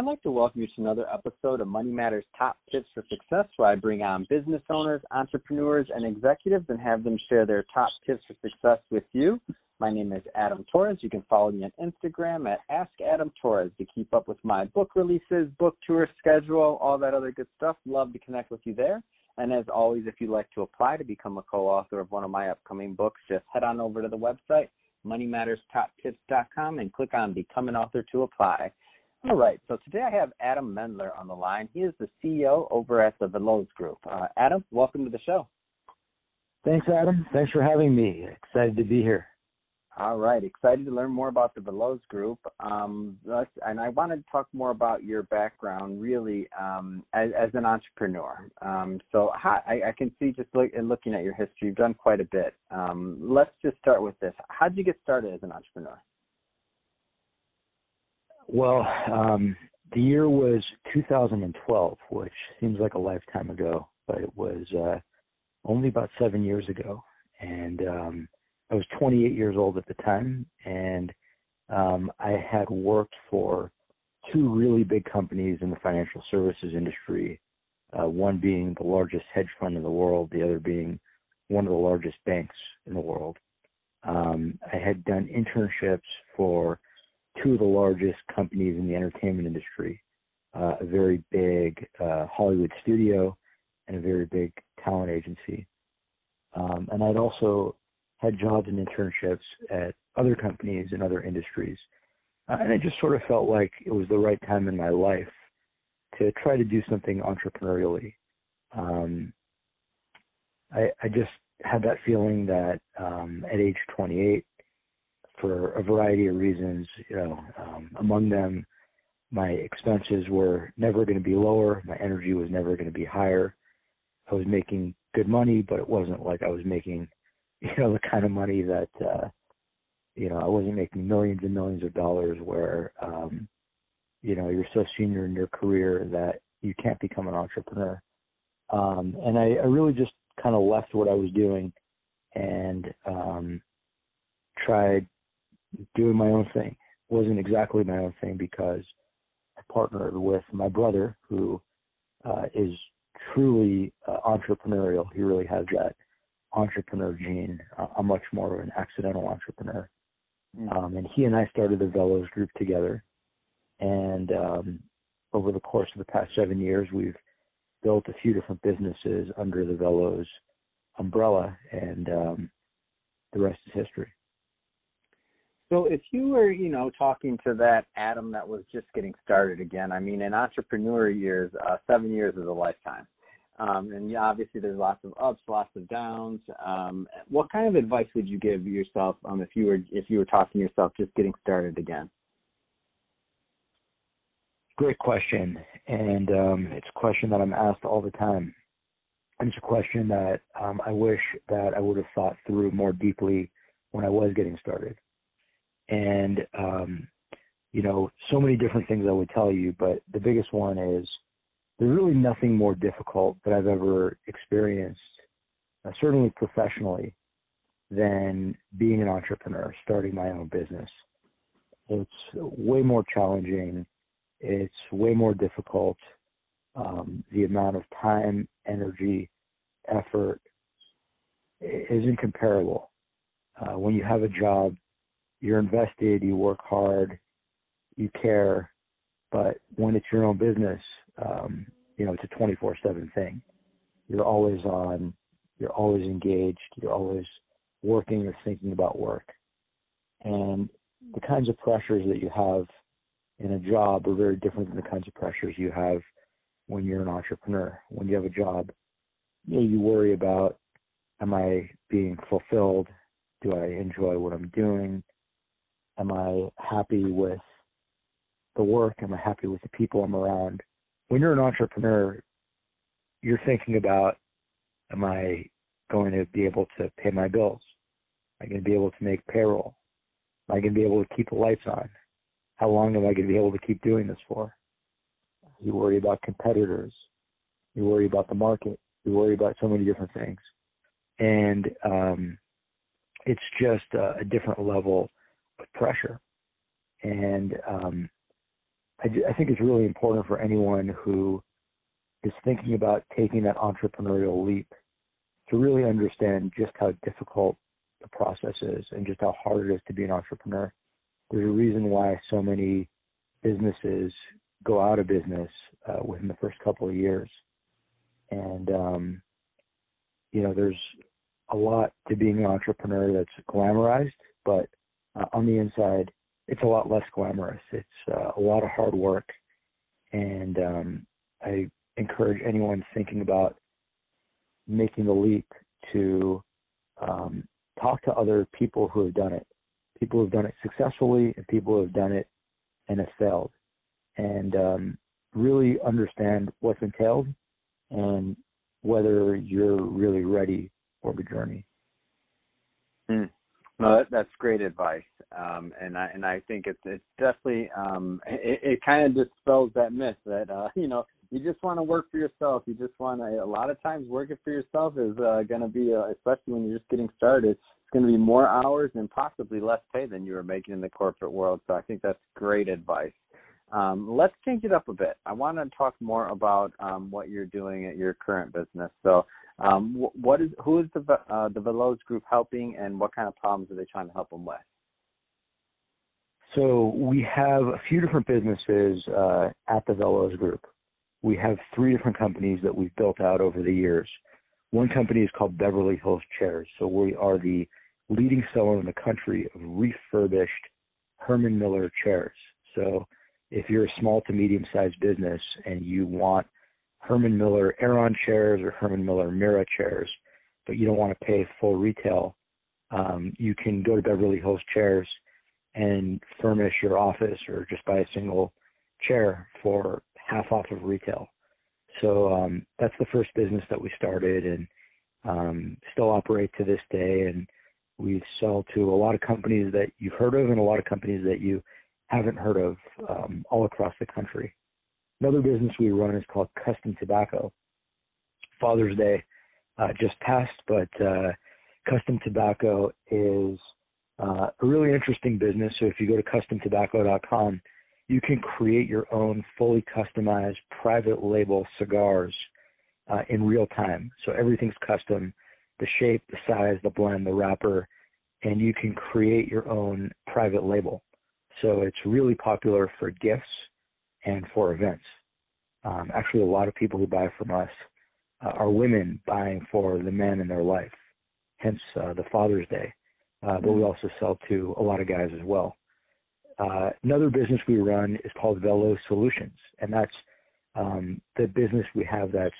I'd like to welcome you to another episode of Money Matters Top Tips for Success, where I bring on business owners, entrepreneurs, and executives and have them share their top tips for success with you. My name is Adam Torres. You can follow me on Instagram at Ask Adam Torres to keep up with my book releases, book tour schedule, all that other good stuff. Love to connect with you there. And as always, if you'd like to apply to become a co-author of one of my upcoming books, just head on over to the website, moneymatterstoptips.com, and click on Become an Author to apply. All right. So today I have Adam Mendler on the line. He is the CEO over at the Veloz Group. Uh, Adam, welcome to the show. Thanks, Adam. Thanks for having me. Excited to be here. All right. Excited to learn more about the Veloz Group. Um, and I wanted to talk more about your background, really, um, as, as, an entrepreneur. Um, so how, I, I, can see just look, looking at your history, you've done quite a bit. Um, let's just start with this. How did you get started as an entrepreneur? Well, um, the year was 2012, which seems like a lifetime ago, but it was uh, only about seven years ago. And um, I was 28 years old at the time, and um, I had worked for two really big companies in the financial services industry. Uh, one being the largest hedge fund in the world, the other being one of the largest banks in the world. Um, I had done internships for two of the largest companies in the entertainment industry, uh, a very big uh, Hollywood studio and a very big talent agency. Um, and I'd also had jobs and internships at other companies in other industries. Uh, and it just sort of felt like it was the right time in my life to try to do something entrepreneurially. Um, I, I just had that feeling that um, at age 28, for a variety of reasons. You know, um, among them, my expenses were never going to be lower. My energy was never going to be higher. I was making good money, but it wasn't like I was making, you know, the kind of money that, uh, you know, I wasn't making millions and millions of dollars where, um, you know, you're so senior in your career that you can't become an entrepreneur. Um, and I, I really just kind of left what I was doing and um, tried doing my own thing. It wasn't exactly my own thing because I partnered with my brother, who uh, is truly uh, entrepreneurial. He really has that entrepreneur gene. Uh, I'm much more of an accidental entrepreneur. Mm. Um, and he and I started the Veloz group together. And um, over the course of the past seven years, we've built a few different businesses under the Veloz umbrella, and um, the rest is history. So if you were, you know, talking to that Adam that was just getting started again, I mean, in entrepreneur years, uh, seven years is a lifetime. Um, and obviously there's lots of ups, lots of downs. Um, what kind of advice would you give yourself um, if you were if you were talking to yourself just getting started again? Great question, and um, it's a question that I'm asked all the time. And it's a question that um, I wish that I would have thought through more deeply when I was getting started and um, you know so many different things I would tell you, but the biggest one is there's really nothing more difficult that I've ever experienced, uh, certainly professionally, than being an entrepreneur, starting my own business. It's way more challenging. It's way more difficult. Um, the amount of time, energy, effort isn't comparable. Uh, when you have a job you're invested, you work hard, you care, but when it's your own business, um, you know, it's a 24/7 thing. You're always on, you're always engaged, you're always working or thinking about work. And the kinds of pressures that you have in a job are very different than the kinds of pressures you have when you're an entrepreneur. When you have a job, you know, you worry about am I being fulfilled? Do I enjoy what I'm doing? Am I happy with the work? Am I happy with the people I'm around? When you're an entrepreneur, you're thinking about, am I going to be able to pay my bills? Am I going to be able to make payroll? Am I going to be able to keep the lights on? How long am I going to be able to keep doing this for? You worry about competitors. You worry about the market. You worry about so many different things. And um, it's just a, a different level pressure. And um, I, I think it's really important for anyone who is thinking about taking that entrepreneurial leap to really understand just how difficult the process is and just how hard it is to be an entrepreneur. There's a reason why so many businesses go out of business uh, within the first couple of years. And, um, you know, there's a lot to being an entrepreneur that's glamorized, but uh, on the inside, it's a lot less glamorous. It's uh, a lot of hard work. And um, I encourage anyone thinking about making the leap to um, talk to other people who have done it, people who have done it successfully and people who have done it and have failed, and um, really understand what's entailed and whether you're really ready for the journey. Hmm. No, that's great advice, um, and I and I think it's it's definitely um, it, it kind of dispels that myth that uh, you know you just want to work for yourself. You just want to. A lot of times, working for yourself is uh, going to be, uh, especially when you're just getting started, it's going to be more hours and possibly less pay than you were making in the corporate world. So I think that's great advice. Um, let's change it up a bit. I want to talk more about um, what you're doing at your current business. So, um, what is who is the uh, the Veloz Group helping, and what kind of problems are they trying to help them with? So we have a few different businesses uh, at the Veloz Group we have three different companies that we've built out over the years. One company is called Beverly Hills Chairs. So we are the leading seller in the country of refurbished Herman Miller chairs. So if you're a small to medium sized business and you want Herman Miller Aeron chairs or Herman Miller Mirra chairs, but you don't want to pay full retail, um, you can go to Beverly Hills Chairs and furnish your office or just buy a single chair for half off of retail. So um, that's the first business that we started and um, still operate to this day. And we sell to a lot of companies that you've heard of and a lot of companies that you haven't heard of um, all across the country. Another business we run is called Custom Tobacco. Father's Day uh, just passed, but uh, Custom Tobacco is uh, a really interesting business. So if you go to customtobacco.com, you can create your own fully customized private label cigars uh, in real time. So everything's custom the shape, the size, the blend, the wrapper, and you can create your own private label. So it's really popular for gifts and for events. Um, actually, a lot of people who buy from us uh, are women buying for the men in their life, hence uh, the Father's Day. Uh, but we also sell to a lot of guys as well. Uh, another business we run is called Veloz Solutions, and that's um, the business we have that's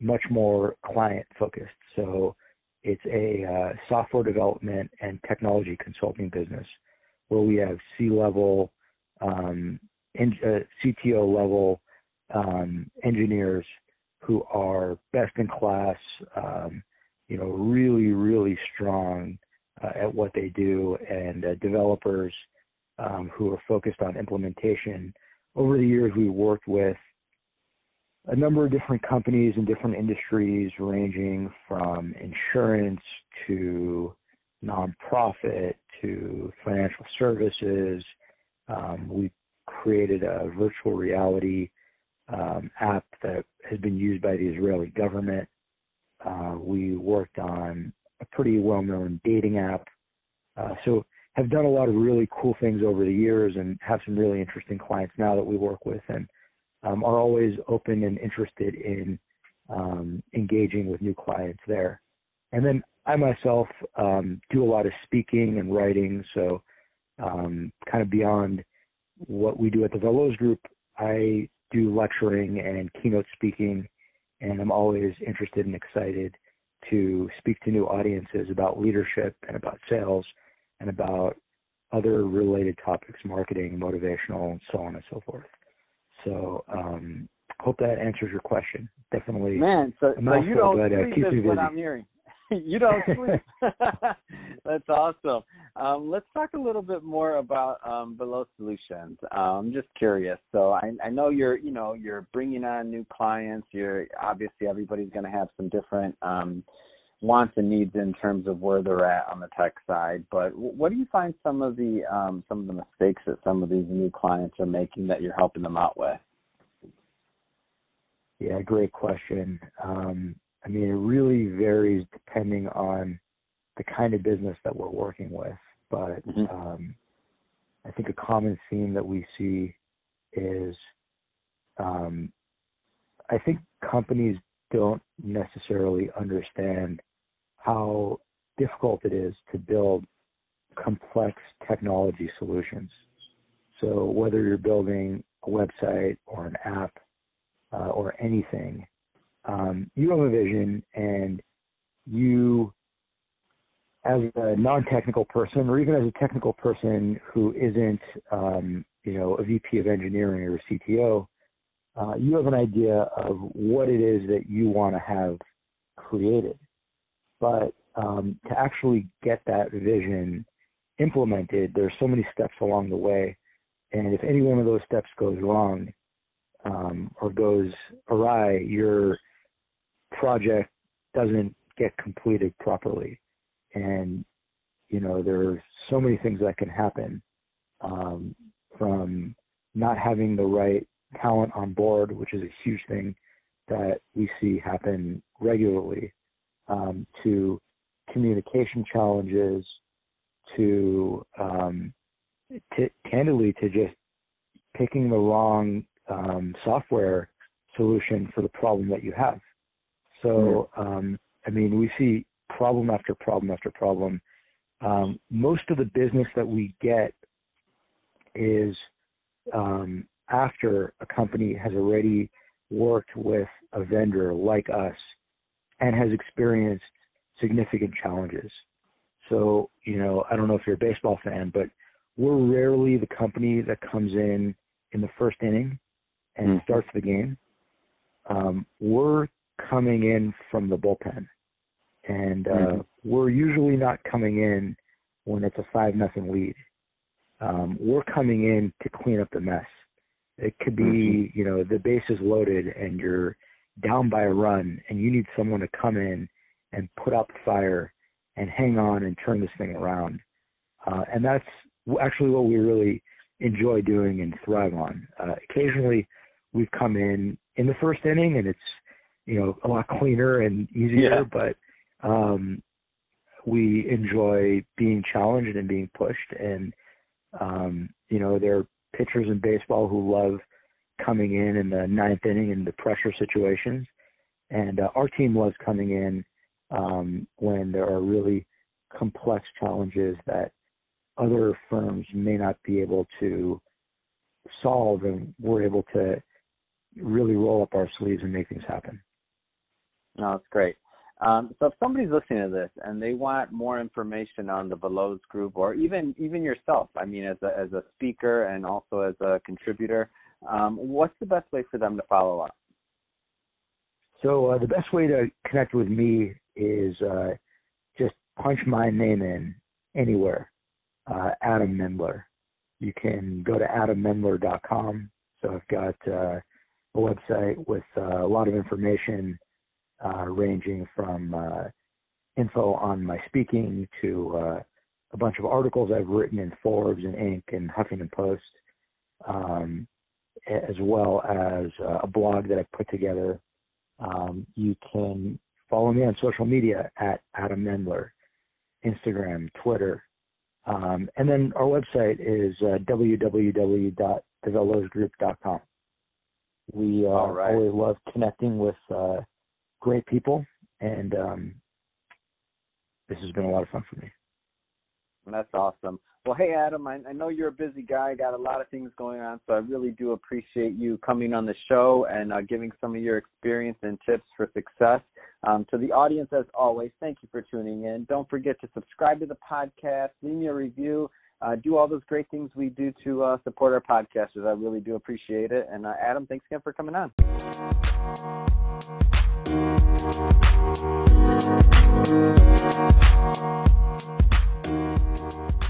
much more client focused. So it's a uh, software development and technology consulting business where we have C level, um, in, uh, CTO level um, engineers who are best in class, um, you know, really, really strong uh, at what they do, and uh, developers um, who are focused on implementation. Over the years, we worked with a number of different companies in different industries, ranging from insurance to nonprofit to financial services. Um, we created a virtual reality um, app that has been used by the Israeli government. Uh, we worked on a pretty well-known dating app. Uh, so have done a lot of really cool things over the years and have some really interesting clients now that we work with and um, are always open and interested in um, engaging with new clients there. And then I myself um, do a lot of speaking and writing, so um, kind of beyond what we do at the Veloz Group, I do lecturing and keynote speaking, and I'm always interested and excited to speak to new audiences about leadership and about sales and about other related topics, marketing, motivational, and so on and so forth. So, um, hope that answers your question. Definitely, man. So, so you don't but, uh, sleep is what I'm hearing. you don't sleep. That's awesome. Um, let's talk a little bit more about um, Veloz Solutions. I'm just curious. So I, I know you're, you know, you're bringing on new clients. You're obviously everybody's going to have some different um, wants and needs in terms of where they're at on the tech side. But what do you find some of the um, some of the mistakes that some of these new clients are making that you're helping them out with? Yeah, great question. Um, I mean, it really varies depending on the kind of business that we're working with. But mm-hmm. um, I think a common theme that we see is um, I think companies don't necessarily understand how difficult it is to build complex technology solutions. So whether you're building a website or an app uh, or anything, um, you have a vision and you, as a non-technical person or even as a technical person who isn't, um, you know, a VP of engineering or a CTO, uh, you have an idea of what it is that you want to have created. But um, to actually get that vision implemented, there's so many steps along the way. And if any one of those steps goes wrong um, or goes awry, your project doesn't get completed properly. And, you know, there are so many things that can happen um, from not having the right talent on board, which is a huge thing that we see happen regularly, um, to communication challenges, to, um, to candidly to just picking the wrong um, software solution for the problem that you have. So, um, I mean, we see problem after problem after problem. Um, most of the business that we get is um, after a company has already worked with a vendor like us and has experienced significant challenges. So, you know, I don't know if you're a baseball fan, but we're rarely the company that comes in in the first inning and mm. starts the game. Um, we're coming in from the bullpen, and uh, mm. we're usually not coming in when it's a five nothing lead. Um, we're coming in to clean up the mess. It could be, mm-hmm. you know, the base is loaded and you're down by a run and you need someone to come in and put out the fire and hang on and turn this thing around. Uh, and that's actually what we really enjoy doing and thrive on. Uh, occasionally we've come in in the first inning and it's, you know, a lot cleaner and easier, yeah. but, um, we enjoy being challenged and being pushed and, um, you know, there are pitchers in baseball who love coming in in the ninth inning in the pressure situations, and uh, our team loves coming in um, when there are really complex challenges that other firms may not be able to solve, and we're able to really roll up our sleeves and make things happen. No, that's great. Um, so if somebody's listening to this and they want more information on the Veloz Group, or even even yourself, I mean, as a as a speaker and also as a contributor, um, what's the best way for them to follow up? So uh, the best way to connect with me is uh, just punch my name in anywhere, uh, Adam Mendler. You can go to adammendler.com. So I've got uh, a website with uh, a lot of information uh, ranging from uh, info on my speaking to uh, a bunch of articles I've written in Forbes and Inc. and Huffington Post, um, as well as uh, a blog that I put together. Um, you can follow me on social media at Adam Mendler, Instagram, Twitter. Um, and then our website is uh, www.thevelozgroup.com. We uh, right. always love connecting with uh, great people, and um, this has been a lot of fun for me. That's awesome. Well, hey, Adam, I, I know you're a busy guy, got a lot of things going on, so I really do appreciate you coming on the show and uh, giving some of your experience and tips for success. Um, to the audience, as always, thank you for tuning in. Don't forget to subscribe to the podcast, leave me a review, uh, do all those great things we do to uh, support our podcasters. I really do appreciate it. And uh, Adam, thanks again for coming on. Thank you.